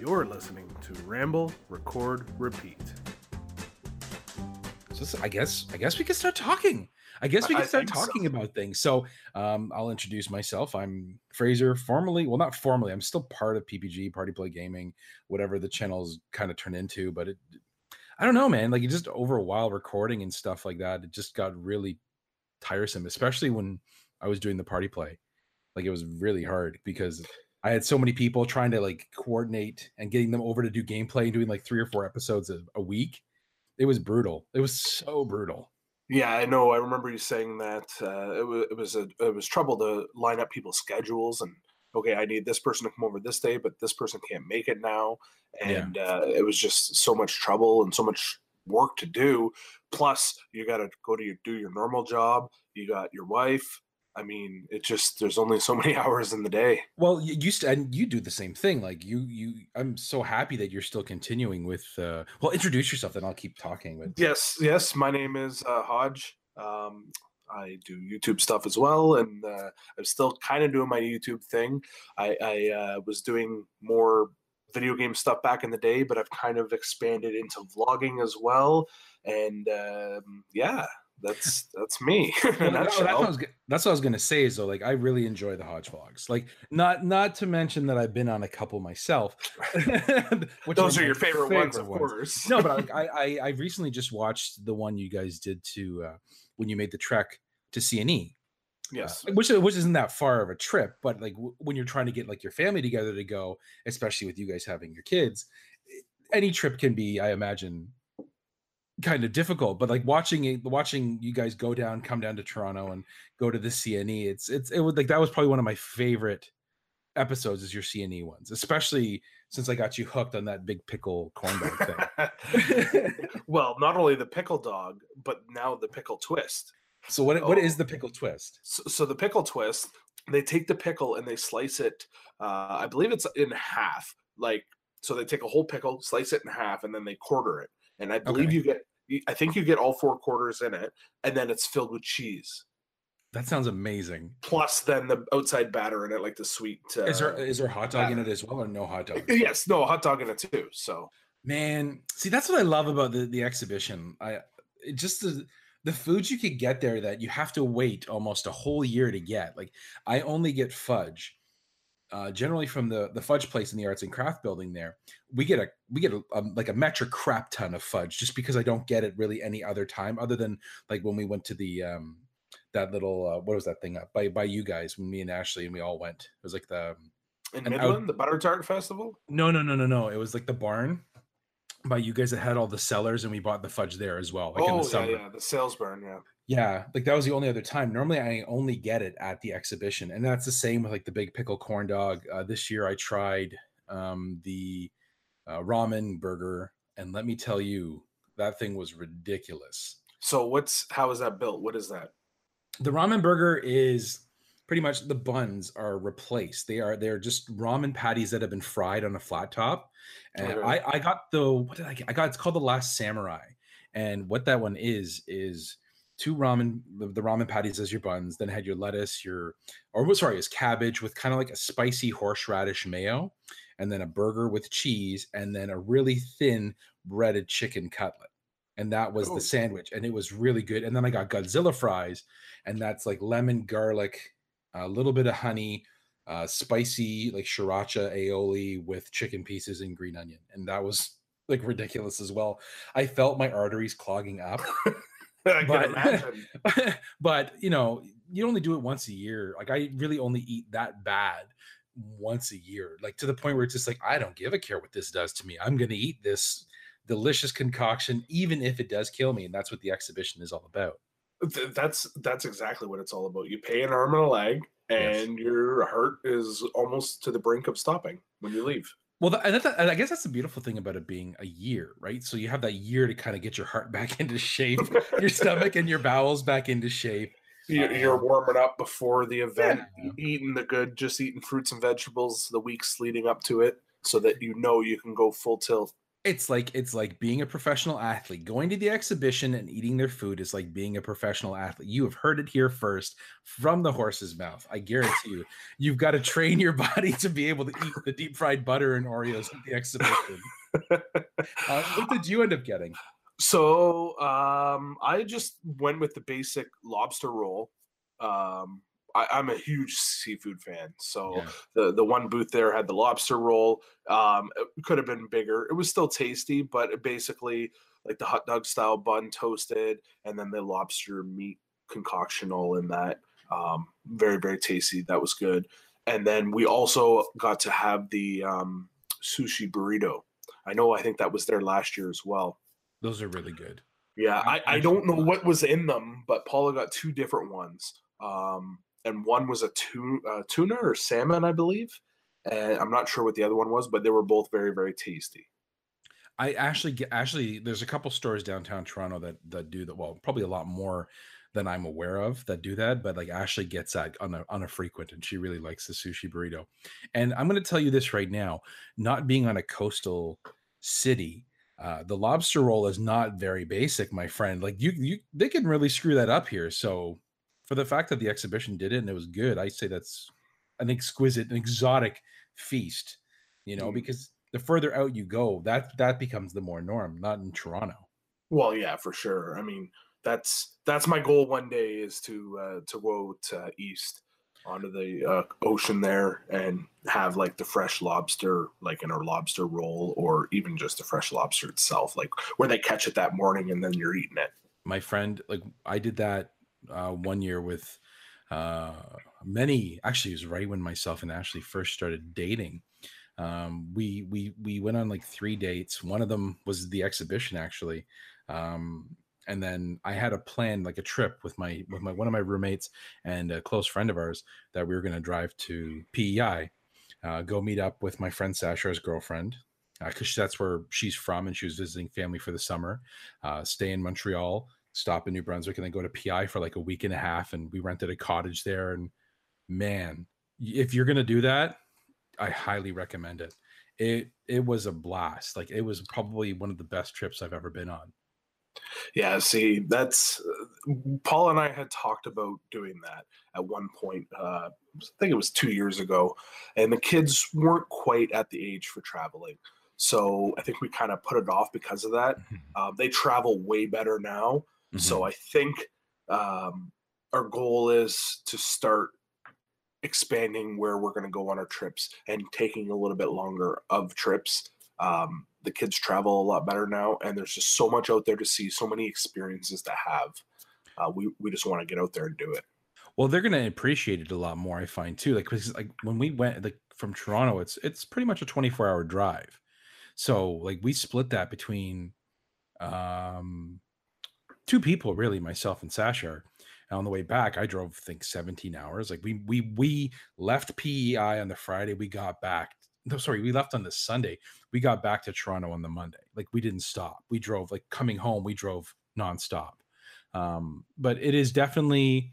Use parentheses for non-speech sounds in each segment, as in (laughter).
You're listening to Ramble, Record, Repeat. So I guess I guess we can start talking. I guess we can start think so. talking about things. So um, I'll introduce myself. I'm Fraser, formerly, well, not formally. I'm still part of PPG, Party Play Gaming, whatever the channel's kind of turn into. But it, I don't know, man. Like just over a while recording and stuff like that, it just got really tiresome, especially when I was doing the Party Play. Like it was really hard because I had so many people trying to like coordinate and getting them over to do gameplay and doing like three or four episodes a, a week. It was brutal. It was so brutal. Yeah, I know. I remember you saying that uh, it, was, it was a it was trouble to line up people's schedules and okay, I need this person to come over this day, but this person can't make it now, and uh, it was just so much trouble and so much work to do. Plus, you got to go to your do your normal job. You got your wife. I mean, it just there's only so (laughs) many hours in the day. Well, you used to, and you do the same thing. Like you, you. I'm so happy that you're still continuing with. Uh, well, introduce yourself, then I'll keep talking. But Yes, yes. My name is uh, Hodge. Um, I do YouTube stuff as well, and uh, I'm still kind of doing my YouTube thing. I, I uh, was doing more video game stuff back in the day, but I've kind of expanded into vlogging as well. And um, yeah, that's that's me. Well, that's, what I was, that's what I was gonna say. Is though, like, I really enjoy the Hodge vlogs. Like, not not to mention that I've been on a couple myself. (laughs) which Those are your favorite, ones, of course. no, but (laughs) I, I I recently just watched the one you guys did to uh, when you made the trek to CNE. Yes, Uh, which which isn't that far of a trip, but like w- when you're trying to get like your family together to go, especially with you guys having your kids, any trip can be, I imagine, kind of difficult. But like watching it, watching you guys go down, come down to Toronto and go to the CNE, it's it's it was like that was probably one of my favorite episodes is your CNE ones, especially since I got you hooked on that big pickle corn dog thing. (laughs) well, not only the pickle dog, but now the pickle twist. So what what Oh. is the pickle twist? so, so the pickle twist they take the pickle and they slice it uh, i believe it's in half like so they take a whole pickle slice it in half and then they quarter it and i believe Okay. you get i think you get all four quarters in it and then it's filled with cheese That sounds amazing. plus then the outside batter in it like the sweet uh, Is there is there hot dog in it as well or no hot dog? (laughs) yes no hot dog in it too so Man, see that's what I love about the the exhibition. I it just the the foods you could get there that you have to wait almost a whole year to get. Like I only get fudge. Uh, generally from the the fudge place in the arts and craft building there we get a we get a, um, like a metric crap ton of fudge just because i don't get it really any other time other than like when we went to the um that little uh, what was that thing up by by you guys when me and ashley and we all went it was like the in And midland out- the butter tart festival no, no, no, no, no. It was like the barn by you guys that had all the sellers and we bought the fudge there as well. Like in oh the yeah yeah the sales burn yeah Yeah, like that was the only other time. Normally, I only get it at the exhibition, and that's the same with like the big pickle corn dog. Uh, this year, I tried um, the uh, ramen burger, and let me tell you, that thing was ridiculous. so what's how is that built what is that The ramen burger is pretty much the buns are replaced. They are they're just ramen patties that have been fried on a flat top. Oh, and Okay. I I got the what did I get? I got it's called the Last Samurai. And what that one is is two ramen the, the ramen patties as your buns. Then had your lettuce, your or sorry, it's cabbage with kind of like a spicy horseradish mayo, and then a burger with cheese, and then a really thin breaded chicken cutlet. And that was Oh. the sandwich, and it was really good. And then I got Godzilla fries, and that's like lemon, garlic, a little bit of honey, uh, spicy like sriracha aioli with chicken pieces and green onion, and that was like ridiculous as well. I felt my arteries clogging up, (laughs) i can But- imagine (laughs) but you know, you only do it once a year. Like I really only eat that bad once a year, like to the point where it's just like I don't give a care what this does to me. I'm going to eat this delicious concoction, even if it does kill me, and that's what the exhibition is all about. Th- that's that's exactly what it's all about. You pay an arm and a leg, and your heart is almost to the brink of stopping when you leave. Well, and, I guess that's the beautiful thing about it being a year, right? So you have that year to kind of get your heart (laughs) back into shape, your stomach and your bowels back into shape. You're, you're um, warming up before the event, Yeah. eating the good, just eating fruits and vegetables the weeks leading up to it, so that you know you can go full tilt It's like it's like being a professional athlete. Going to the exhibition and eating their food is like being a professional athlete. You have heard it here first from the horse's mouth. I guarantee you. You've got to train your (laughs) body to be able to eat the deep fried butter and Oreos at the exhibition. uh, what did you end up getting? So um, I just went with the basic lobster roll. Um, I, am a huge seafood fan, so yeah. the the one booth there had the lobster roll. Um, it could have been bigger. It was still tasty, but it basically like the hot dog style bun toasted, and then the lobster meat concoction all in that. Um, very very tasty. That was good. And then we also got to have the um, sushi burrito. I know. I think that was there last year as well. Those are really good. Yeah, I, I don't know what was in them, but Paula got two different ones. Um, and one was a tuna, uh, tuna or salmon, I believe. And I'm not sure what the other one was, but they were both very, very tasty. I actually actually there's a couple stores downtown Toronto that that do that. Well, probably a lot more than I'm aware of that do that, but like Ashley gets that on a on a frequent and she really likes the sushi burrito. And I'm going to tell you this right now, not being on a coastal city, uh, the lobster roll is not very basic, my friend. Like you, you, they can really screw that up here. So, for the fact that the exhibition did it and it was good, I say that's an exquisite, an exotic feast. You know, mm. because the further out you go, that that becomes the more norm, not in Toronto. Well, yeah, for sure. I mean, that's that's my goal one day is to uh, to go to east onto the uh, ocean there and have like the fresh lobster like in a lobster roll or even just the fresh lobster itself like where they catch it that morning and then you're eating it my friend like i did that uh, one year with uh, many actually it was right when myself and ashley first started dating um, we we we went on like three dates one of them was the exhibition actually um, and then I had a plan, like a trip with my with my one of my roommates and a close friend of ours that we were going to drive to PEI, uh, go meet up with my friend Sasha's girlfriend because uh, that's where she's from and she was visiting family for the summer. Uh, stay in Montreal, stop in New Brunswick, and then go to PEI for like a week and a half. And we rented a cottage there. And man, if you're going to do that, I highly recommend it. It it was a blast. Like it was probably one of the best trips I've ever been on. Yeah, see, that's uh, Paul and I had talked about doing that at one point. Uh, I think it was two years ago, and the kids weren't quite at the age for traveling. So I think we kind of put it off because of that. Uh, they travel way better now. Mm-hmm. So I think um, our goal is to start expanding where we're going to go on our trips and taking a little bit longer of trips. Um, the kids travel a lot better now, and there's just so much out there to see, so many experiences to have. Uh, we we just want to get out there and do it. Well, they're going to appreciate it a lot more, I find too. Like because like when we went like from Toronto, it's it's pretty much a 24 hour drive. So like we split that between um two people really, myself and Sasha. And on the way back, I drove I think 17 hours. Like we we we left PEI on the Friday, we got back no, sorry, we left on the Sunday. We got back to Toronto on the Monday. Like we didn't stop. We drove like coming home. We drove nonstop. Um, but it is definitely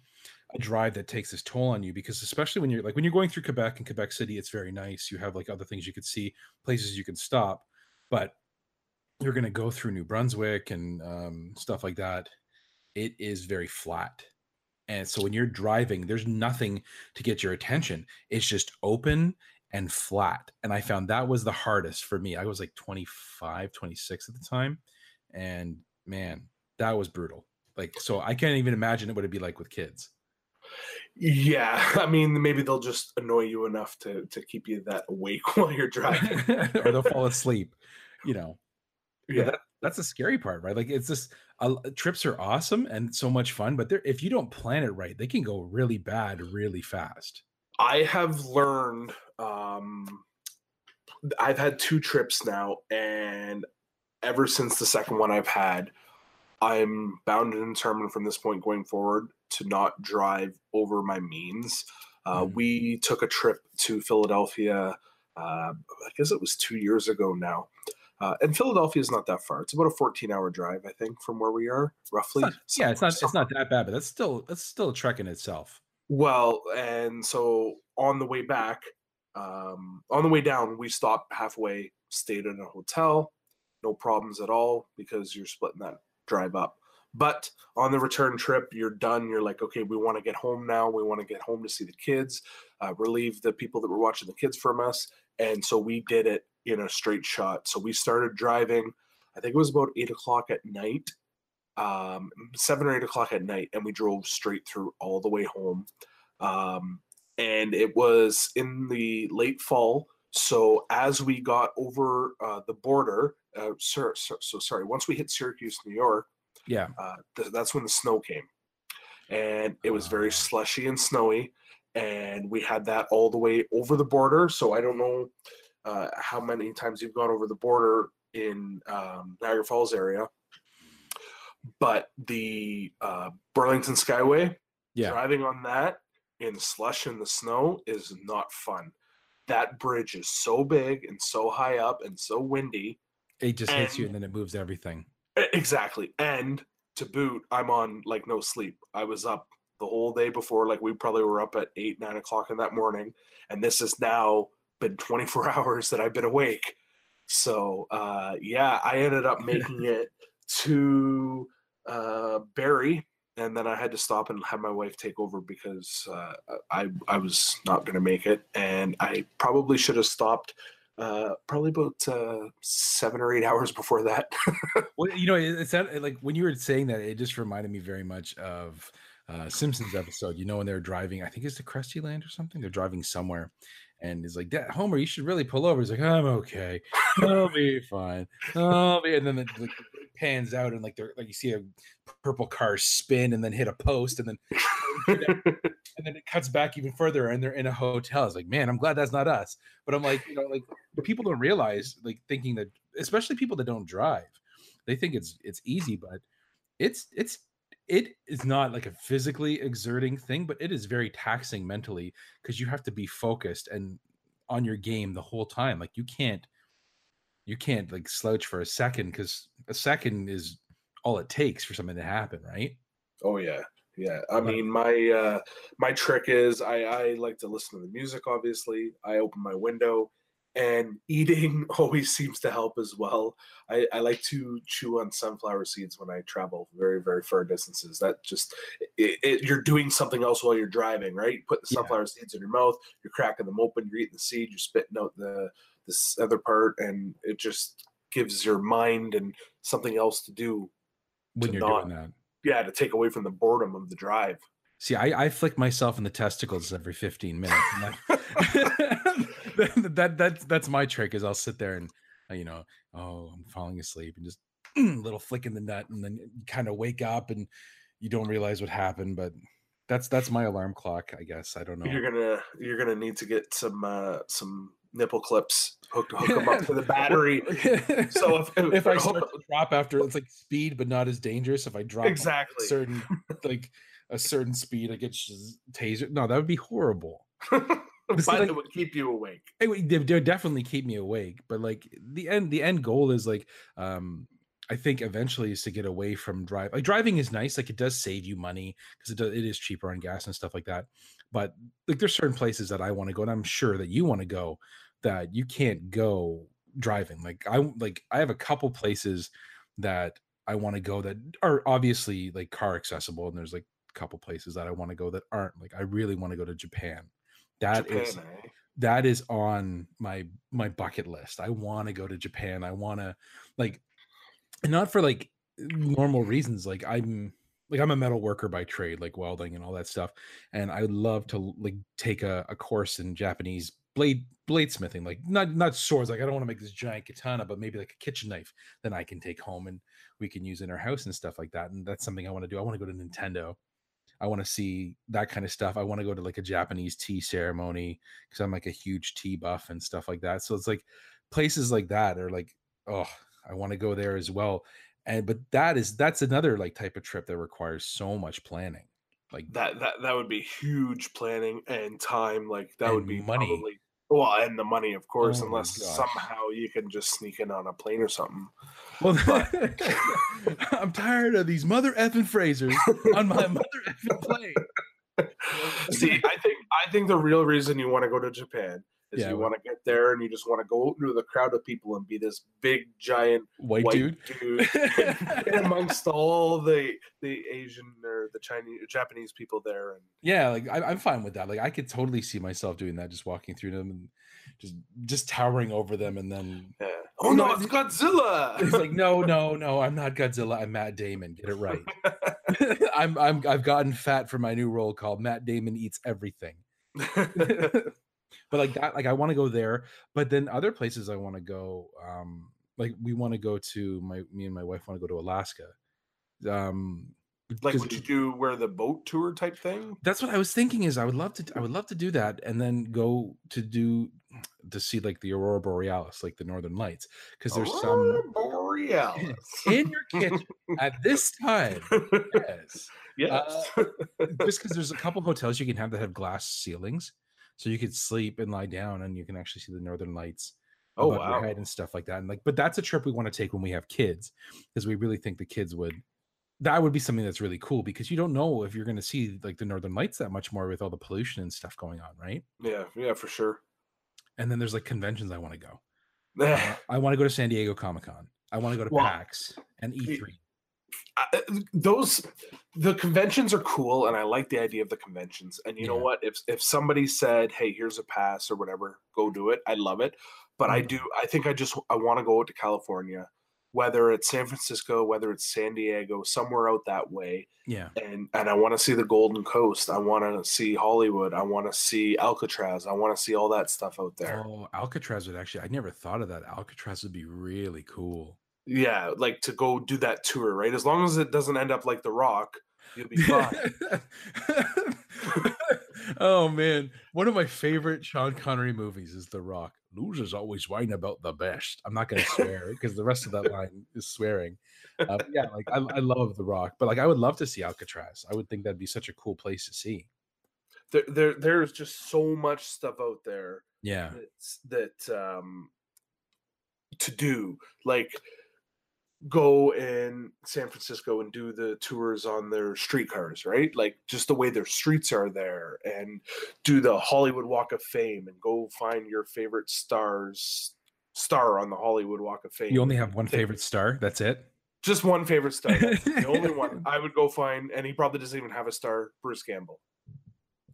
a drive that takes this toll on you because especially when you're like when you're going through Quebec and Quebec City, it's very nice. You have like other things you could see, places you can stop, but you're going to go through New Brunswick and um, stuff like that. It is very flat. And so when you're driving, there's nothing to get your attention. It's just open and flat. And I found that was the hardest for me. I was like 25, 26 at the time. And man, that was brutal. Like, so I can't even imagine what it'd be like with kids. Yeah, (laughs) I mean, maybe they'll just annoy you enough to to keep you that awake (laughs) while you're driving, (laughs) or they'll fall asleep. You know, yeah, that, that's the scary part, right? Like, it's just uh, trips are awesome and so much fun, but if you don't plan it right, they can go really bad really fast. I have learned. Um, I've had two trips now, and ever since the second one I've had, I'm bound and determined from this point going forward to not drive over my means. Uh, mm. We took a trip to Philadelphia. Uh, I guess it was two years ago now. Uh, and Philadelphia is not that far. It's about a 14 hour drive, I think, from where we are, roughly. It's not, yeah, it's not. It's not that bad, but that's still that's still a trek in itself. Well, and so on the way back, um, on the way down, we stopped halfway, stayed in a hotel, no problems at all because you're splitting that drive up. But on the return trip, you're done. You're like, okay, we want to get home now. We want to get home to see the kids, uh, relieve the people that were watching the kids from us. And so we did it in a straight shot. So we started driving, I think it was about eight o'clock at night, um, seven or eight o'clock at night, and we drove straight through all the way home. Um, and it was in the late fall. So as we got over uh, the border, uh, so, so, so sorry, once we hit Syracuse, New York, Yeah. uh, th- that's when the snow came, and it was very Ah. slushy and snowy, and we had that all the way over the border. So I don't know uh, how many times you've gone over the border in um, Niagara Falls area, but the uh, Burlington Skyway, Yeah. driving on that in slush and the snow is not fun. That bridge is so big and so high up and so windy. It just hits you And- and then it moves everything. Exactly. And to boot, I'm on like no sleep. I was up the whole day before. Like we probably were up at eight, nine o'clock in that morning. And this is now been 24 (laughs) hours that I've been awake. So uh, yeah, I ended up (laughs) making it to uh, Barrie, and then I had to stop and have my wife take over because uh, I I was not going to make it, and I probably should have stopped. Uh, probably about uh, seven or eight hours before that. (laughs) Well, you know, it- it's that like when you were saying that, it just reminded me very much of uh Simpsons episode. You know, when they're driving, I think it's to Krusty Land or something. They're driving somewhere, and he's like, "Dad, Homer, you should really pull over." He's like, "I'm okay. I'll be fine. I'll be." And then it like, pans out, and like they're like you see a purple car spin and then hit a post, and then (laughs) and then it cuts back even further, and they're in a hotel. It's like, man, I'm glad that's not us. But I'm like, you know, like people don't realize, like thinking that, especially people that don't drive, they think it's it's easy, but it's it's it is not like a physically exerting thing, but it is very taxing mentally because you have to be focused and on your game the whole time. Like you can't you can't like slouch for a second because a second is all it takes for something to happen, right? Oh yeah, yeah. I mean, my uh, my trick is I I like to listen to the music. Obviously, I open my window, and (laughs) eating always seems to help as well. I, I like to chew on sunflower seeds when I travel very very far distances. That just it, it, you're doing something else while you're driving, right? You put the Yeah. sunflower seeds in your mouth, you're cracking them open, you're eating the seed, you're spitting out the this other part, and it just gives your mind and something else to do. When To you're not- doing that. Yeah, to take away from the boredom of the drive. See, I, I flick myself in the testicles every 15 minutes. (laughs) that, that that's that's my trick is I'll sit there and uh, you know, oh, I'm falling asleep and just (clears throat) little flick in the nut and then you kind of wake up and you don't realize what happened, but that's that's my alarm clock, I guess. I don't know. You're gonna you're gonna need to get some uh, some nipple clips hooked hook them up to the (laughs) battery. (laughs) So if, if I start to drop after it's like speed but not as dangerous if I drop exactly, certain like a certain speed I get taser. No, that would be horrible. (laughs) but like- it would keep you awake. it would would definitely keep me awake but like the end the end goal is like um i think eventually is to get away from drive like driving is nice like it does save you money because it does it is cheaper on gas and stuff like that but like there's certain places that i want to go and i'm sure that you want to go that you can't go driving like i like i have a couple places that i want to go that are obviously like car accessible and there's like couple places that i want to go that aren't like i really want to go to japan That is Japan, eh? that is on my my bucket list. I want to go to Japan. I want to like not for like normal reasons. Like I'm like I'm a metal worker by trade, like welding and all that stuff. And I love to like take a, a course in Japanese blade bladesmithing, like not not swords. Like I don't want to make this giant katana, but maybe like a kitchen knife that I can take home and we can use in our house and stuff like that. And that's something I want to do. I want to go to Nintendo. I want to see that kind of stuff. I want to go to like a Japanese tea ceremony because I'm like a huge tea buff and stuff like that. So it's like places like that are like, oh, I want to go there as well. And but that is that's another like type of trip that requires so much planning. Like That that that would be huge planning and time. Like that would be money. probably well, and the money, of course, Oh unless somehow you can just sneak in on a plane or something. well, (laughs) I'm tired of these mother effing Frasers on my (laughs) mother effing plane. See, I think I think the real reason you want to go to Japan Is Yeah, you want to get there and you just want to go out into the crowd of people and be this big giant White, white dude. dude, (laughs) amongst all the the Asian or the Chinese Japanese people there and Yeah, like I, I'm fine with that. Like I could totally see myself doing that, just walking through them and just just towering over them, and then yeah. oh, oh no, it's Godzilla. (laughs) He's like, no, no, (laughs) no, I'm not Godzilla. I'm Matt Damon. Get it right. I'm, I'm, I've gotten fat for my new role called Matt Damon eats everything. But like that, like I want to go there. But then other places I want to go, um, like we want to go to my, me and my wife want to go to Alaska. Um, like would you do where the boat tour type thing? that's what I was thinking. Is I would love to, I would love to do that, and then go to do to see like the aurora borealis, like the northern lights, because there's Aurora some Borealis. in your kitchen at this time. (laughs) Yes. yes. just because there's a couple hotels you can have that have glass ceilings, so you could sleep and lie down, and you can actually see the northern lights oh above your head and stuff like that. And like, but that's a trip we want to take when we have kids, because we really think the kids would. That would be something that's really cool because you don't know if you're going to see like the northern lights that much more with all the pollution and stuff going on, right? Yeah, yeah, for sure. And then there's like conventions I want to go. Uh, (laughs) I want to go to San Diego Comic Con. I want to go to Well, PAX and E E3. I- those the conventions are cool and i like the idea of the conventions and you know what if if somebody said hey here's a pass or whatever go do it i love it but i Mhm. do i think i just i want to go out to california whether it's san francisco whether it's san diego somewhere out that way Yeah. and and i want to see the golden coast i want to see hollywood i want to see alcatraz i want to see all that stuff out there Oh, Alcatraz would actually. I never thought of that. Alcatraz would be really cool. Yeah like to go do that tour right as long as it doesn't end up like the rock you'll be fine (laughs) oh man, one of my favorite Sean Connery movies is The Rock. Losers always whine about the best. I'm not going to swear because the rest of that line is swearing. Uh, yeah, like I, I love The Rock, but like I would love to see Alcatraz. I would think that'd be such a cool place to see. there, there there's just so much stuff out there Yeah, that's that um to do like go in san francisco and do the tours on their streetcars right like just the way their streets are there and do the hollywood walk of fame and go find your favorite stars star on the hollywood walk of fame you only have one favorite star. That's it. just one favorite star the only one (laughs) i would go find and he probably doesn't even have a star bruce campbell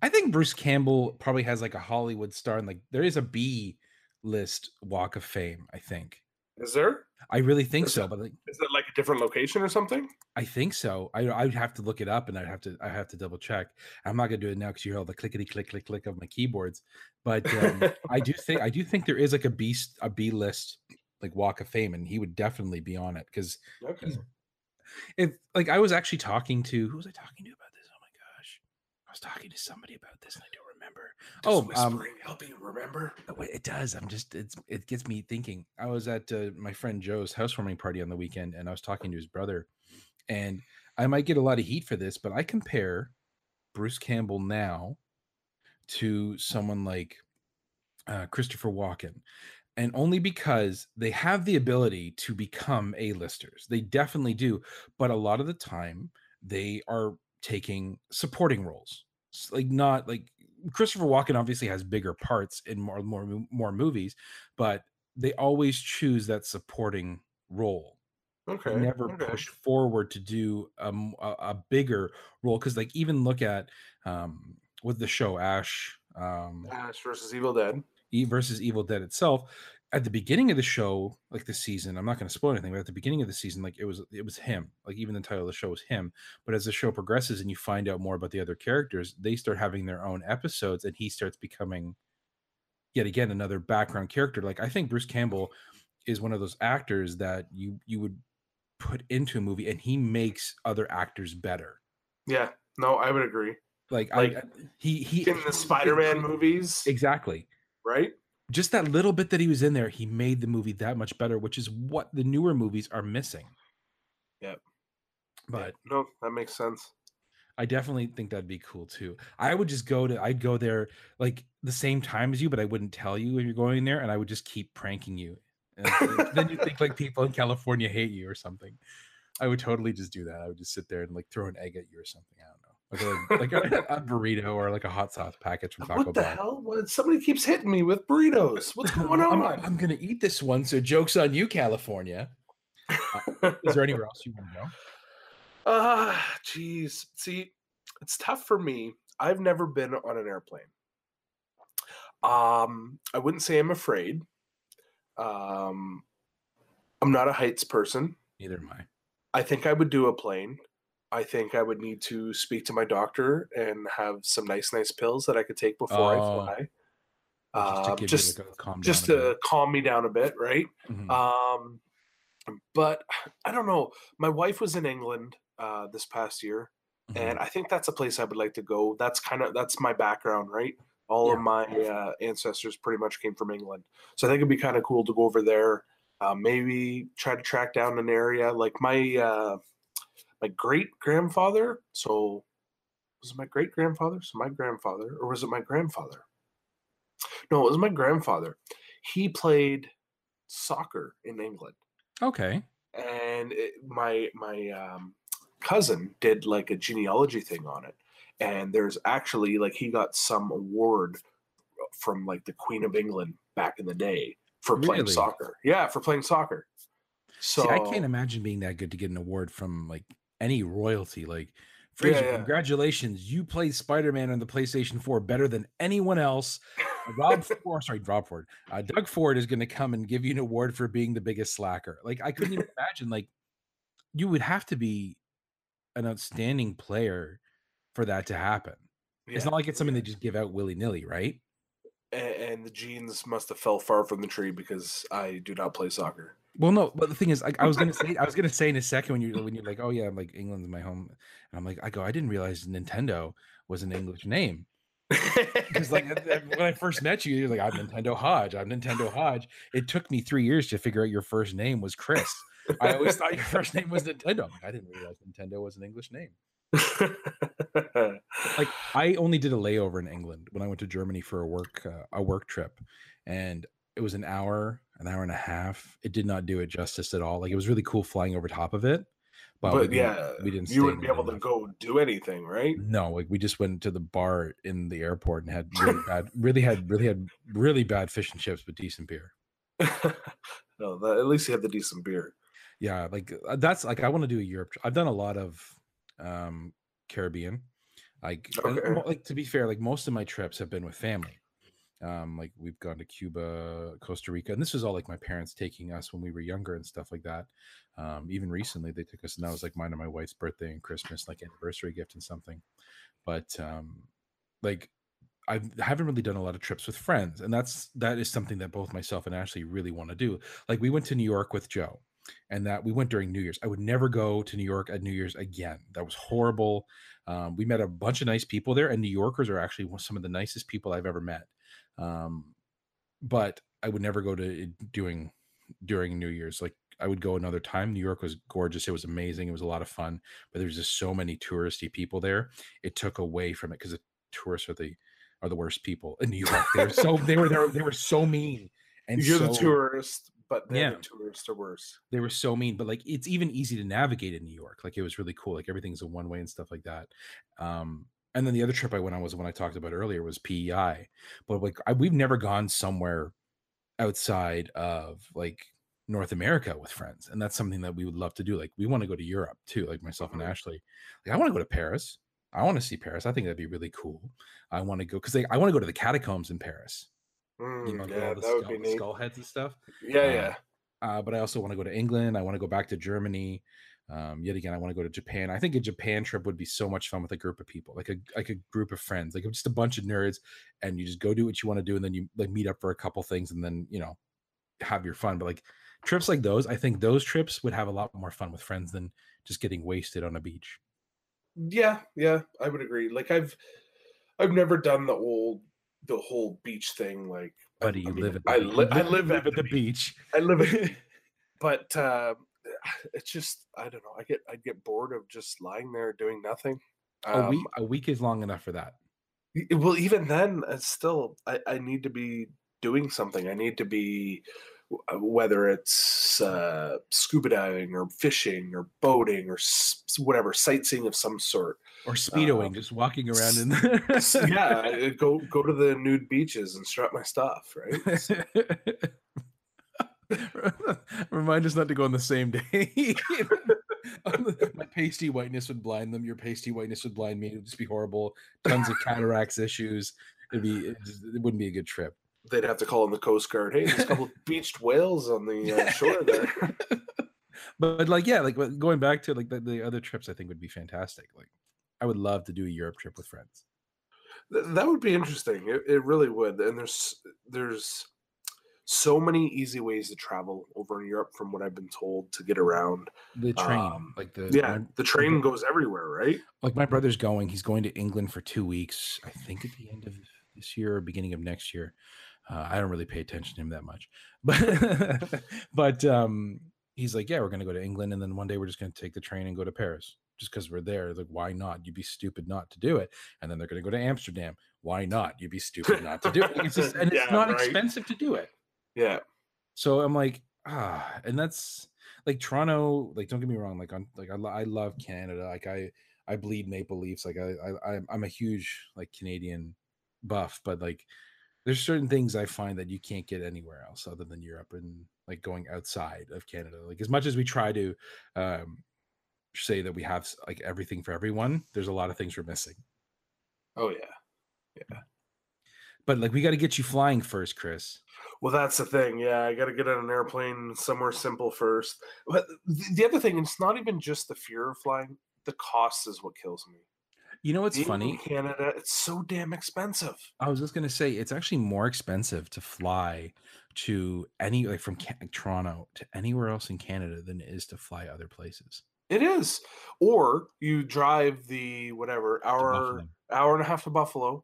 I think Bruce Campbell probably has like a Hollywood star, and like there is a B list Walk of Fame. I think. Is there I really think Is so, it- but like is it like a different location or something I think so. I I'd have to look it up, and I'd have to I have to double check. I'm not gonna do it now because you hear all the clickety click click click of my keyboards. But um, (laughs) I do think I do think there is like a B s- a B list like Walk of Fame, and he would definitely be on it because okay if like I was actually talking to who was I talking to about this? Oh my gosh, I was talking to somebody about this, and I don't remember. Does Oh, um, help you remember Oh, it does. I'm just it's it gets me thinking. I was at uh, my friend Joe's housewarming party on the weekend, and I was talking to his brother, and I might get a lot of heat for this, but I compare Bruce Campbell now to someone like uh, Christopher Walken, and only because they have the ability to become A-listers. They definitely do, but a lot of the time they are taking supporting roles, S- like not like Christopher Walken obviously has bigger parts in more more more movies, but they always choose that supporting role. okay They never okay. push forward to do a a bigger role because, like, even look at um, with the show Ash um, Ash versus Evil Dead. E versus Evil Dead itself. At the beginning of the show, like the season, I'm not going to spoil anything, but at the beginning of the season, like it was it was him. Like even the title of the show was him. But as the show progresses and you find out more about the other characters, they start having their own episodes, and he starts becoming yet again another background character. Like I think Bruce Campbell is one of those actors that you you would put into a movie, and he makes other actors better. Yeah, no, I would agree. Like, Like, I he he In the Spider-Man movies, exactly. right? Just that little bit that he was in there, he made the movie that much better, which is what the newer movies are missing. Yep. But no, that makes sense. I definitely think that'd be cool too. I would just go to I'd go there like the same time as you, but I wouldn't tell you when you're going there, and I would just keep pranking you. And then- then you think like people in California hate you or something. I would totally just do that. I would just sit there and like throw an egg at you or something. I don't know. Like a like a, (laughs) a burrito or like a hot sauce package from Taco Bell. What the Bell. hell? What, somebody keeps hitting me with burritos. What's (laughs) going I'm, on? I'm gonna eat this one, so jokes on you, California. Is there anywhere else you want to go? (laughs) Ah, jeez. See, it's tough for me. I've never been on an airplane. Um, I wouldn't say I'm afraid. Um, I'm not a heights person. Neither am I. I think I would do a plane. I think I would need to speak to my doctor and have some nice, nice pills that I could take before Oh, I fly. Just to Uh, just, like, calm just to calm me down a bit, right? Mhm. Um, but I don't know. My wife was in England uh, this past year, Mhm. and I think that's a place I would like to go. That's kind of that's my background, right? All of my uh, ancestors pretty much came from England, so I think it'd be kind of cool to go over there. Uh, maybe try to track down an area like my uh, my great grandfather. So was it my great grandfather? So my grandfather, or was it my grandfather? No, it was my grandfather. He played soccer in England okay. and it, my my um, cousin did like a genealogy thing on it and there's actually like he got some award from like the queen of england back in the day for playing Really? soccer yeah for playing soccer so See, I can't imagine being that good to get an award from like any royalty. Like, Fraser, yeah. congratulations! You played Spider Man on the PlayStation 4 better than anyone else. Rob (laughs) Ford, sorry, Rob Ford. Uh, Doug Ford is going to come and give you an award for being the biggest slacker. Like, I couldn't even (laughs) imagine. Like, you would have to be an outstanding player for that to happen. It's not like it's something they just give out willy nilly, right? and, and the genes must have fell far from the tree because i do not play soccer Well, no, but the thing is, like, I was gonna say, I was gonna say in a second when you when you're like, oh yeah, I'm like England's my home, and I'm like, I go, I didn't realize Nintendo was an English name because like when I first met you, you're like, I'm Nintendo Hodge, I'm Nintendo Hodge. It took me three years to figure out your first name was Chris. I always thought your first name was Nintendo. Like, I didn't realize Nintendo was an English name. Like (laughs) I only did a layover in England when I went to Germany for a work uh, a work trip, and it was an hour, an hour and a half. It did not do it justice at all. Like it was really cool flying over top of it, but, but didn't- yeah we didn't. you wouldn't be able to go do anything right No, like we just went to the bar in the airport and had really bad, really had, really had, really bad fish and chips, but decent beer. (laughs) no that, at least you had the decent beer Yeah, like uh, that's like I want to do a Europe. Trip. I've done a lot of um Caribbean. Like, and Okay. mo- like to be fair, like most of my trips have been with family. Um, like we've gone to Cuba, Costa Rica, and this was all like my parents taking us when we were younger and stuff like that. Um, even recently they took us, and that was like mine and my wife's birthday and Christmas, like anniversary gift and something. But um, like I haven't really done a lot of trips with friends, and that's that is something that both myself and Ashley really want to do. Like we went to New York with Joe, and that we went during New Year's. I would never go to New York at New Year's again. That was horrible. Um, we met a bunch of nice people there, and New Yorkers are actually some of the nicest people I've ever met. Um, but I would never go to doing during New Year's. Like I would go another time. New York was gorgeous. It was amazing. It was a lot of fun. But there's just so many touristy people there. It took away from it because the tourists are the are the worst people in New (laughs) York. They were so they were there. They were so mean. And you're the tourist but Yeah. the tourists are worse they were so mean but like it's even easy to navigate in new york like it was really cool like everything's a one way and stuff like that um and then the other trip i went on was the one i talked about earlier was pei but like I, we've never gone somewhere outside of like north america with friends and that's something that we would love to do like we want to go to europe too like myself and Mhm. ashley like i want to go to paris i want to see paris i think that'd be really cool i want to go because i want to go to the catacombs in paris you Mm, know yeah all the that would skull, be neat skull heads and stuff yeah uh, yeah uh, but I also want to go to England. I want to go back to Germany. Um, yet again, I want to go to Japan. I think a Japan trip would be so much fun with a group of people, like a like a group of friends, like just a bunch of nerds, and you just go do what you want to do, and then you like meet up for a couple things, and then you know have your fun. But like trips like those, I think those trips would have a lot more fun with friends than just getting wasted on a beach. Yeah, yeah, I would agree. Like I've I've never done the old the whole beach thing like I- Buddy, I you mean, live at the I, beach. li- I live- live you at the beach. beach. I live at (laughs) but uh (sighs) it's just I don't know. I get I'd get bored of just lying there doing nothing. a Um, week, a week is long enough for that. well even then it's still I, I need to be doing something. I need to be uh, whether it's uh, scuba diving or fishing or boating or s- whatever sightseeing of some sort. Or speedoing, Um, just walking around in S- yeah, (laughs) go go to the nude beaches and strap my stuff, right? (laughs) (laughs) Remind us not to go on the same day. (laughs) My pasty whiteness would blind them. Your pasty whiteness would blind me. It would just be horrible. Tons of cataracts issues. It'd be. It, just, it wouldn't be a good trip. They'd have to call in the Coast Guard. Hey, there's a couple of (laughs) beached whales on the uh, shore there. but like, yeah, like going back to like the, the other trips, I think would be fantastic. Like, I would love to do a Europe trip with friends. Th- that would be interesting. It, it really would. And there's there's so many easy ways to travel over in Europe, from what I've been told, to get around. The train, Um, like the Yeah, my- the train goes everywhere, right? like my brother's going he's going to england for two weeks i think at the end of this year or beginning of next year. Uh, i don't really pay attention to him that much. But (laughs) but um he's like yeah we're going to go to england and then one day we're just going to take the train and go to paris just because we're there. Like why not? You'd be stupid not to do it. And then they're going to go to amsterdam. Why not? You'd be stupid not to do it. It's just, and it's (laughs) Yeah, not right. expensive to do it Yeah. so I'm like, ah, and that's like Toronto. Like, don't get me wrong. Like, I'm like I, I love Canada. Like, I I bleed Maple Leafs. Like, I I I'm- I'm a huge like Canadian buff, but like, there's certain things I find that you can't get anywhere else other than Europe and like going outside of Canada. Like, as much as we try to um say that we have like everything for everyone, there's a lot of things we're missing. Oh yeah, yeah. But like, we got to get you flying first, Chris. Well, that's the thing. Yeah, I got to get on an airplane somewhere simple first. But the other thing, it's not even just the fear of flying. The cost is what kills me. You know what's in funny? Canada, it's so damn expensive. I was just gonna say it's actually more expensive to fly to any like from Ca- Toronto to anywhere else in Canada than it is to fly other places. It is. Or you drive the whatever hour hour and a half to Buffalo,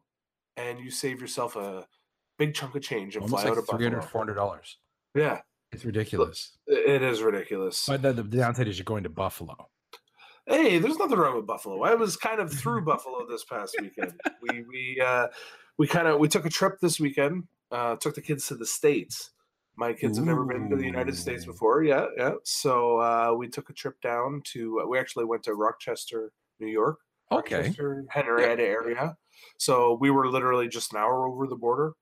and you save yourself a big chunk of change and Almost fly like out of three hundred, Buffalo. four hundred dollars. Yeah, It's ridiculous. it is ridiculous. But the, the downside is you're going to Buffalo. Hey, there's nothing wrong with Buffalo. I was kind of through (laughs) Buffalo this past weekend. We we uh, we kind of we took a trip this weekend. Uh, took the kids to the states. My kids have never been to the United States before. Yeah, yeah. So uh, we took a trip down to. We actually went to Rochester, New York. Okay. Rochester, Henrietta area. So we were literally just an hour over the border,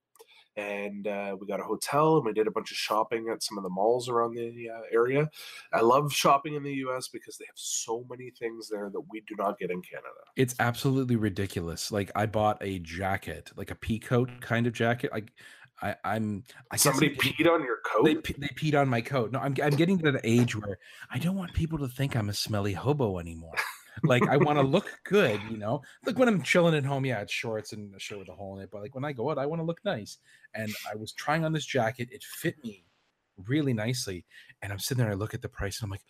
and uh, we got a hotel and we did a bunch of shopping at some of the malls around the uh, area. I love shopping in the U.S. because they have so many things there that we do not get in Canada. It's absolutely ridiculous. Like I bought a jacket, like a pea coat kind of jacket. Like I, I'm I Somebody getting- peed on your coat. they they peed on my coat. No, I'm I'm getting to the age where I don't want people to think I'm a smelly hobo anymore. Like I want to (laughs) look good, you know. Like when I'm chilling at home, yeah, it's shorts and a shirt with a hole in it. But like when I go out, I want to look nice. And I was trying on this jacket; it fit me really nicely. And I'm sitting there, and I look at the price, and I'm like,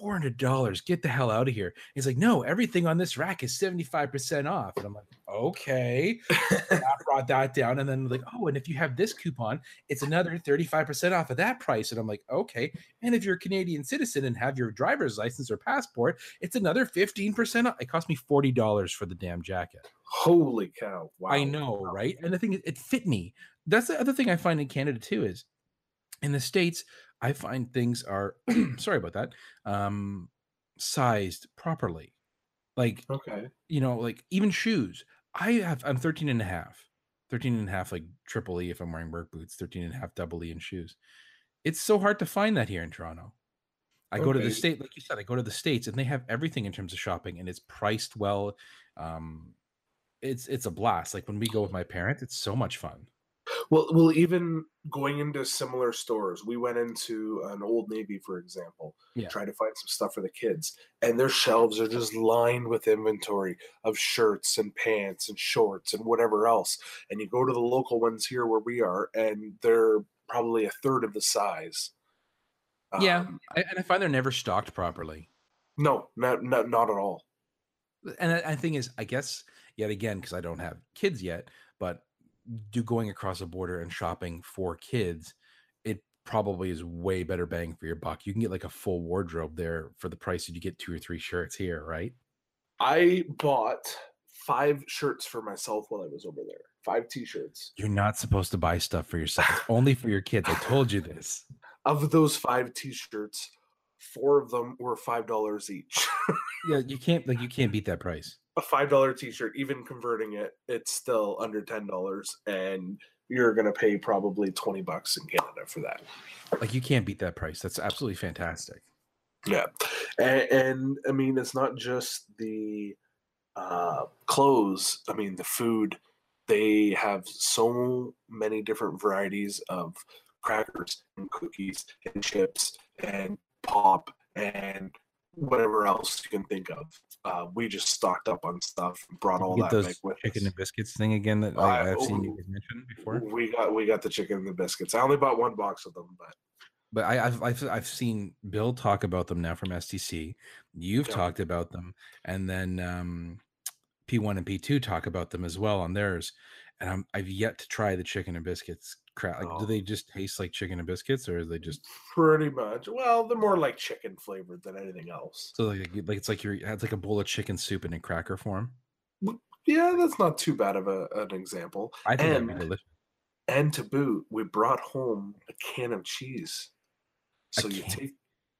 four hundred dollars. Get the hell out of here. He's like, no, everything on this rack is seventy five percent off. And I'm like, okay. I (laughs) brought that down, and then like, oh, and if you have this coupon, it's another 35% off of that price. And I'm like, okay. And if you're a Canadian citizen and have your driver's license or passport, it's another 15% off. It cost me $40 for the damn jacket. Holy cow! Wow. I know, right? And the thing is, it fit me. That's the other thing I find in Canada too is in the States, I find things are (clears throat) sorry about that. Um sized properly. Like Okay. you know, like even shoes. I have I'm 13 and a half. 13 and a half like triple E if I'm wearing work boots, 13 and a half double E in shoes. It's so hard to find that here in Toronto. I go to the Okay. state, like you said, I go to the states and they have everything in terms of shopping and it's priced well. Um it's it's a blast. Like when we go with my parents, it's so much fun. Well, well, even going into similar stores, we went into an Old Navy, for example, Yeah. trying to find some stuff for the kids, and their shelves are just lined with inventory of shirts and pants and shorts and whatever else. And you go to the local ones here where we are, and they're probably a third of the size. yeah. Um, I, and I find they're never stocked properly. no, not, not not at all. and I, I think is I guess yet again because I don't have kids yet, but do going across a border and shopping for kids, it probably is way better bang for your buck. You can get like a full wardrobe there for the price that you get two or three shirts here, right? I bought five shirts for myself while I was over there. Five t-shirts. You're not supposed to buy stuff for yourself. (laughs) Only for your kids. I told you this. of those five T-shirts, four of them were five dollars each. Yeah, you can't like you (laughs) can't beat that price. A five dollar T-shirt, even converting it, it's still under ten dollars, and you're gonna pay probably twenty bucks in Canada for that. Like you can't beat that price. That's absolutely fantastic. Yeah, and, and I mean it's not just the uh, clothes. I mean the food. They have so many different varieties of crackers and cookies and chips and pop and whatever else you can think of. Uh, we just stocked up on stuff, and brought all that those chicken us. and biscuits thing again that Uh, I, I've seen you guys mention before. We got we got the chicken and the biscuits. I only bought one box of them, but But I, I've, I've I've seen Bill talk about them now from STC. You've Yeah. talked about them, and then um, P1 and P2 talk about them as well on theirs. And I'm I've yet to try the chicken and biscuits. Crap, like, Oh. do they just taste like chicken and biscuits, or is they just pretty much. Well, they're more like chicken flavored than anything else. so like like it's like you're it's like a bowl of chicken soup in a cracker form? Yeah, that's not too bad of a, an example. I think that'd be And- delicious. And to boot, we brought home a can of cheese. So you take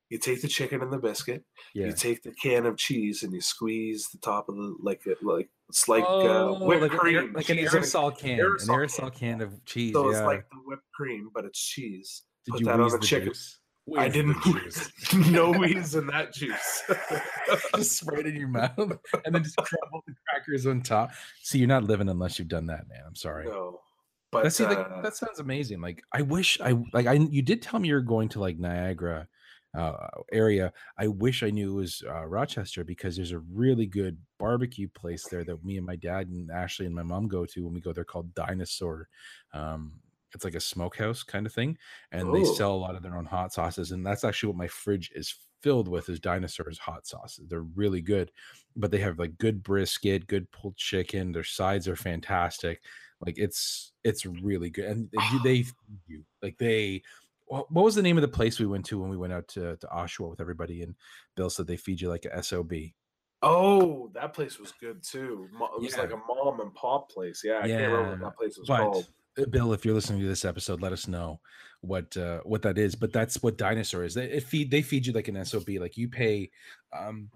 you take the chicken and the biscuit. Yeah. You take the can of cheese and you squeeze the top of the like it like it's like Oh, uh, whipped like, an cream, like an cheese in a- aerosol can, aerosol an aerosol can of cheese. So yeah. it's like the whipped cream, but it's cheese. Did put you that on the the chicken. juice? I didn't juice. (laughs) no wheeze in that juice. (laughs) just spread it in your mouth and then just crumble the crackers on top. See, you're not living unless you've done that, man. I'm sorry. no. But see, like, uh, that sounds amazing. Like, I wish I like I you did tell me you're going to like Niagara uh, area. I wish I knew it was uh, Rochester because there's a really good barbecue place there that me and my dad and Ashley and my mom go to when we go there called Dinosaur. Um, it's like a smokehouse kind of thing, and they Oh. sell a lot of their own hot sauces, and that's actually what my fridge is filled with is dinosaurs hot sauces. They're really good, but they have like good brisket, good pulled chicken. Their sides are fantastic. Like it's it's really good, and they, they you like they. What what was the name of the place we went to when we went out to, to Oshawa with everybody? And Bill said they feed you like a sob. Oh, that place was good too. It was like a mom and pop place. Yeah, I can't remember what Yeah, that place was but called. uh, Bill, if you're listening to this episode, let us know what uh, what that is. But that's what dinosaur is. They it feed they feed you like an sob. Like you pay, um,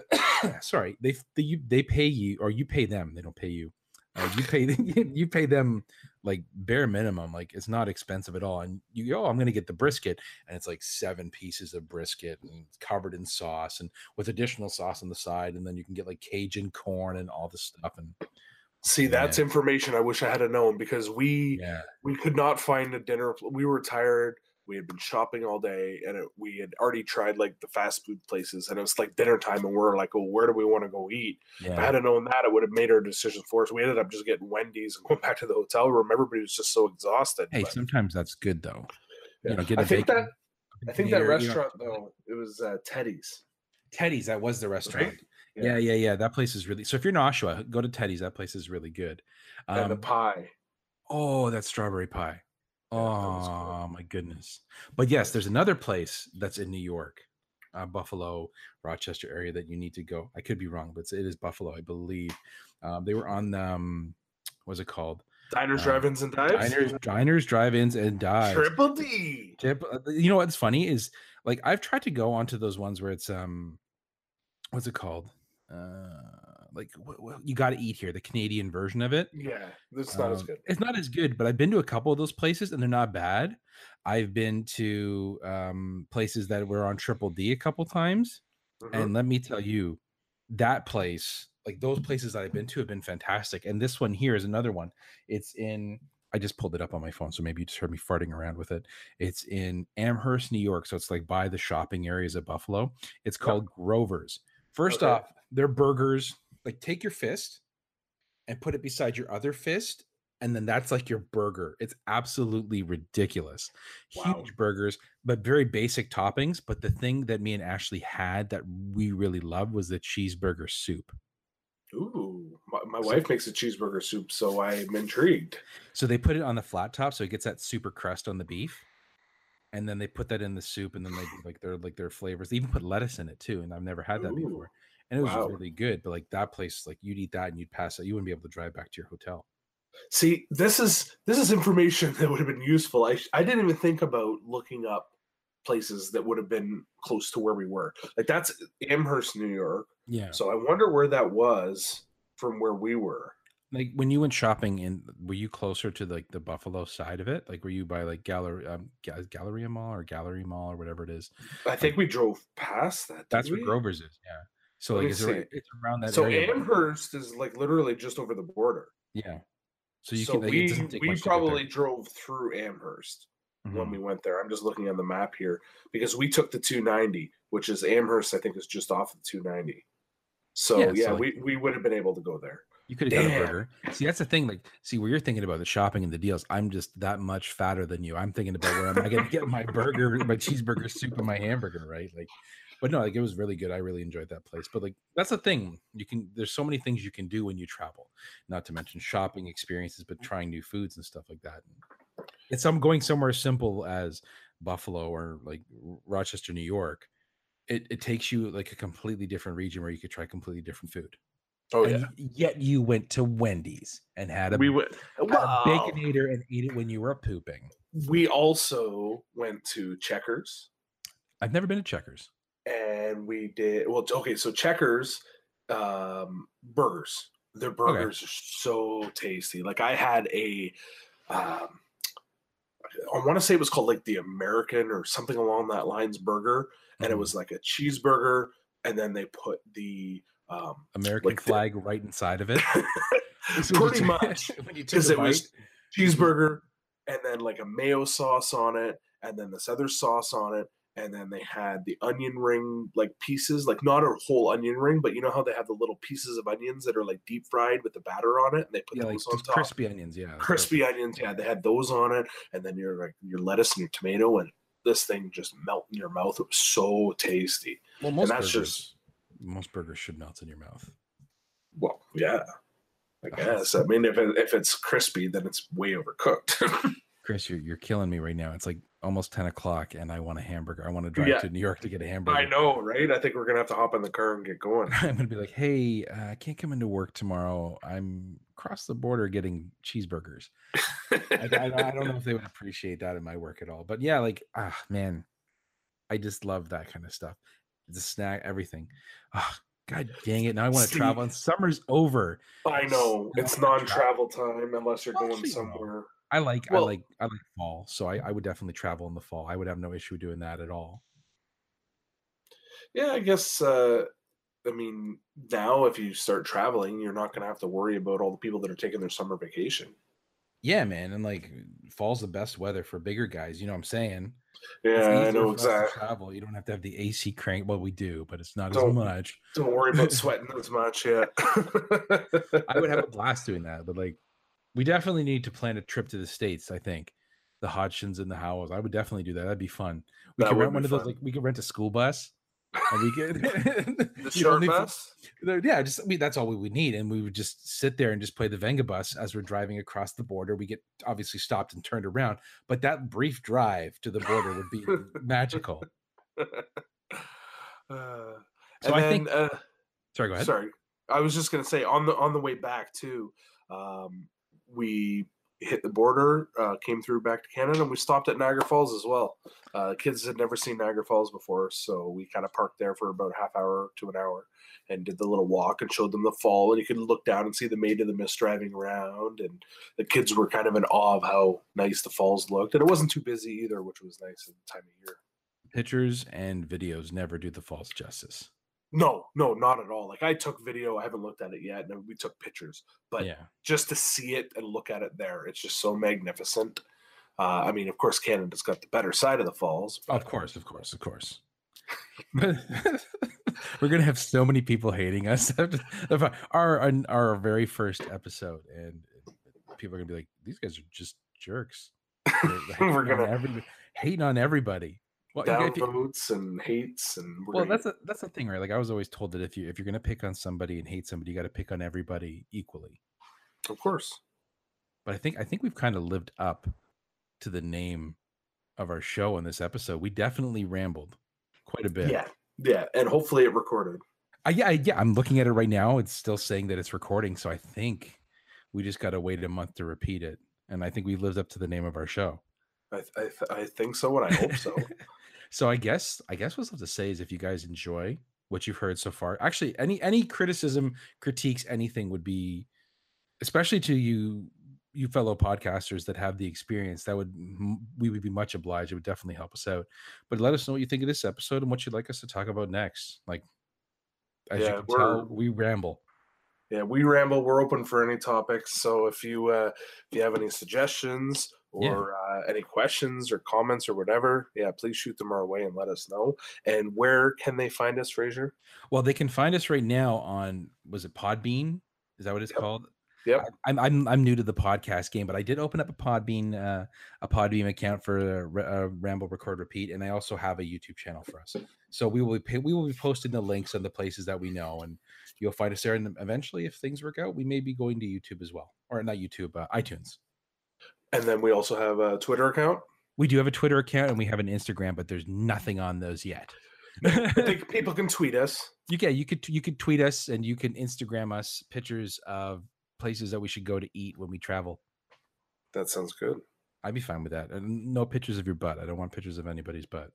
(coughs) sorry, they they you, they pay you or you pay them. They don't pay you. Uh, you pay (laughs) you pay them like bare minimum. Like it's not expensive at all. And you go, oh, I'm gonna get the brisket, and it's like seven pieces of brisket and covered in sauce and with additional sauce on the side, and then you can get like Cajun corn and all this stuff. And See, that's information I wish I had known because we yeah, we could not find a dinner. We were tired. We had been shopping all day, and it, we had already tried like the fast food places, and it was like dinner time, and we're like, "Oh, where do we want to go eat?" If I yeah. had known that, it would have made our decision for us. We ended up just getting Wendy's and (laughs) going back to the hotel room. Everybody was just so exhausted. Hey, but- sometimes that's good though. Yeah. You know, get I a think bacon. that I think that baconator, you know, restaurant though it was uh, Teddy's. Teddy's, that was the restaurant. Yeah. Yeah, yeah, yeah. That place is really so. If you're in Oshawa, go to Teddy's. That place is really good. and the Um, pie. oh, that strawberry pie. Oh my goodness. But yes, there's another place that's in New York, uh, Buffalo, Rochester area that you need to go. I could be wrong, but it's- Buffalo, I believe. Um, they were on um, was it called? Diners, uh, drive-ins, and dives. Diners, diners, drive-ins, and dives. Triple D. Uh, you know what's funny is like I've tried to go onto those ones where it's um, what's it called? Uh, like you got to eat here, the Canadian version of it. Yeah, it's not as Um, good. It's not as good, but I've been to a couple of those places and they're not bad. I've been to um, places that were on Triple D a couple times, Mhm. and let me tell you, that place, like those places that I've been to, have been fantastic. And this one here is another one. It's in. I just pulled it up on my phone, so maybe you just heard me farting around with it. It's in Amherst, New York, so it's like by the shopping areas of Buffalo. It's called Grover's. First Okay. off, their burgers, like take your fist and put it beside your other fist, and then that's like your burger. It's absolutely ridiculous. Wow. Huge burgers, but very basic toppings. But the thing that me and Ashley had that we really loved was the cheeseburger soup. Ooh, my, my wife makes a cheeseburger soup, so I'm intrigued. So they put it on the flat top, so it gets that super crust on the beef, and then they put that in the soup, and then they like their like their flavors. They even put lettuce in it too, and I've never had that Ooh, before, and it was wow. really good. But like that place, like you'd eat that and you'd pass out. You wouldn't be able to drive back to your hotel. See, this is this is information (laughs) that would have been useful. I I didn't even think about looking up places that would have been close to where we were. Like that's Amherst, New York. Yeah. So I wonder where that was from where we were. Like when you went shopping in, were you closer to like the Buffalo side of it? Like were you by like Gallery, um, Ga- Galleria Mall or Gallery Mall or whatever it is? I think we drove past that. That's where? Grover's is. Yeah. So like it's, ar- it's around that So area. Amherst is like literally just over the border. yeah. So you so can like, we doesn't we much to get there. probably drove through Amherst when Mhm. we went there. I'm just looking on the map here because we took the 290, which is Amherst. I think is just off the 290. So Yeah, yeah, so, like- we we would have been able to go there. You could have got a burger. See, that's the thing. Like, see, where you're thinking about the shopping and the deals, I'm just that much fatter than you. I'm thinking about where am I going to get my (laughs) burger, my cheeseburger soup, and my hamburger, right? Like, but no, like it was really good. I really enjoyed that place. But like, that's the thing. You can. There's so many things you can do when you travel. Not to mention shopping experiences, but trying new foods and stuff like that. It's I'm going somewhere simple as Buffalo or like Rochester, New York. It, it takes you like a completely different region where you could try completely different food. Oh and yeah, yet you went to Wendy's and had a, we went. a baconator and ate it when you were pooping. We also went to Checkers I've never been to Checkers. And we did well. Okay, so Checkers um, burgers. Their burgers are so tasty. Like I had a, um, I want to say it was called like the American or something along that lines burger, and it Mhm. was like a cheeseburger, and then they put the um, American like the- flag right inside of it. (laughs) So when you pretty much (laughs) when you took because it was cheeseburger and then like a mayo sauce on it and then this other sauce on it and then they had the onion ring like pieces like not a whole onion ring but you know how they have the little pieces of onions that are like deep fried with the batter on it and they put yeah, like those on top crispy onions. Yeah, crispy perfect. onions yeah they had those on it and then your like your lettuce and your tomato and this thing just melt in your mouth it was so tasty Well, most that's burgers, just- most burgers should melt in your mouth. well yeah i (laughs) guess i mean if, it, if it's crispy then it's way overcooked (laughs) Chris, you're you're killing me right now. It's like almost ten o'clock, and I want a hamburger. I want to drive Yeah. to New York to get a hamburger. i know right i think we're gonna have to hop in the car and get going (laughs) I'm gonna be like, hey, uh, I can't come into work tomorrow. I'm across the border getting cheeseburgers. I, I, don't- I don't know if they would appreciate that in my work at all. But yeah, like ah man, I just love that kind of stuff. The snack, everything. Ah, God dang it! Now I want to See- travel, and summer's over. I know Now it's non-travel time unless you're Well, going somewhere. I like, Well- I like, I like fall. So I, I would definitely travel in the fall. I would have no issue doing that at all. Yeah, I guess. uh I mean, now if you start traveling, you're not going to have to worry about all the people that are taking their summer vacation. Yeah, man, and like fall's the best weather for bigger guys. You know what I'm saying? Yeah, I know for us to exactly. Travel. You don't have to have the AC crank. Well, we do, but it's not as Don't- much. Don't worry about (laughs) sweating as much Yeah, I would have a (laughs) blast doing that, but like, we definitely need to plan a trip to the states. I think the Hodgsons and the Howells. I would definitely do that. That'd be fun. We That could rent one of those. Like, we could rent a school bus, and we could (laughs) the (laughs) short for- bus. yeah, just I mean, that's all we would need, and we would just sit there and just play the Vengabus as we're driving across the border. We get obviously stopped and turned around, but that brief drive to the border would be (laughs) magical. Uh, So and I then, think- uh, Sorry, go ahead. Sorry, I was just gonna say on the on the way back too. Um, we hit the border, uh, came through back to Canada, and we stopped at Niagara Falls as well. Uh, kids had never seen Niagara Falls before, so we kind of parked there for about a half hour to an hour and did the little walk and showed them the fall. And you could look down and see the Maid of the Mist driving around, and the kids were kind of in awe of how nice the falls looked. And it wasn't too busy either, which was nice at the time of year. Pictures and videos never do the false justice. No, no, not at all. Like I took video, I haven't looked at it yet, and we took pictures, but yeah, just to see it and look at it there, it's just so magnificent. Uh, I mean, of course, Canada's got the better side of the falls. of course, of course, of course. (laughs) But (laughs) we're gonna have so many people hating us. (laughs) our our very first episode, and people are gonna be like, "These guys are just jerks." They're- they're hating We're gonna- hating on everybody. Well, you- if you- downvotes and hates and well, that's a, that's the thing, right? Like I was always told that if you if you're gonna pick on somebody and hate somebody, you got to pick on everybody equally. of course. But I think I think we've kind of lived up to the name of our show in this episode. We definitely rambled quite a bit. Yeah, yeah, and hopefully it recorded. I, yeah, I- yeah. I'm looking at it right now. It's still saying that it's recording, so I think we just got to wait a month to repeat it. And I think we lived up to the name of our show. I, th- I, th- I think so, and I hope so. (laughs) so I guess I guess what's left to say is if you guys enjoy what you've heard so far, actually any any criticism, critiques, anything would be, especially to you you fellow podcasters that have the experience that would we would be much obliged it would definitely help us out but let us know what you think of this episode and what you'd like us to talk about next like as Yeah, you can tell we ramble Yeah, we ramble. We're open for any topics. So if you uh, if you have any suggestions Yeah. or uh, any questions or comments or whatever, yeah, please shoot them our way and let us know. And where can they find us, Fraser? well they can find us right now on was it podbean is that what it's Yep. called Yep. I- I'm, I'm I'm new to the podcast game, but I did open up a Podbean uh, a Podbean account for uh, Ramble Record Repeat, and I also have a YouTube channel for us. So we will be we will be posting the links on the places that we know, and you'll find us there. And eventually, if things work out, we may be going to YouTube as well, or not YouTube, uh, iTunes. And then we also have a Twitter account. We do have a Twitter account and we have an Instagram, but there's nothing on those yet. (laughs) I think (laughs) people can tweet us. you can you could you could tweet us and you can Instagram us pictures of places that we should go to eat when we travel. That sounds good. I'd be fine with that. And no pictures of your butt. I don't want pictures of anybody's butt.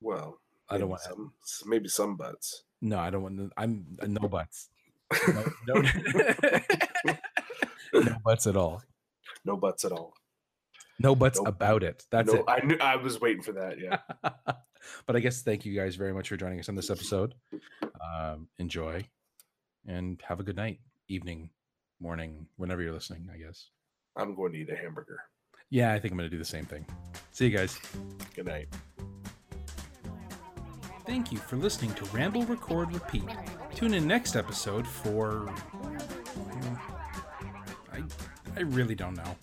Well, I don't want some, maybe some butts. No, I don't want. I'm uh, no (laughs) butts. No, no, no butts at all. No buts at all. No buts about it. That's no, it. I knew I was waiting for that. Yeah. (laughs) but I guess thank you guys very much for joining us on this episode. Um, enjoy and have a good night, evening, morning, whenever you're listening. I guess. I'm going to eat a hamburger. Yeah, I think I'm going to do the same thing. See you guys. Good night. Thank you for listening to Ramble, Record, Repeat. Tune in next episode for. I really don't know.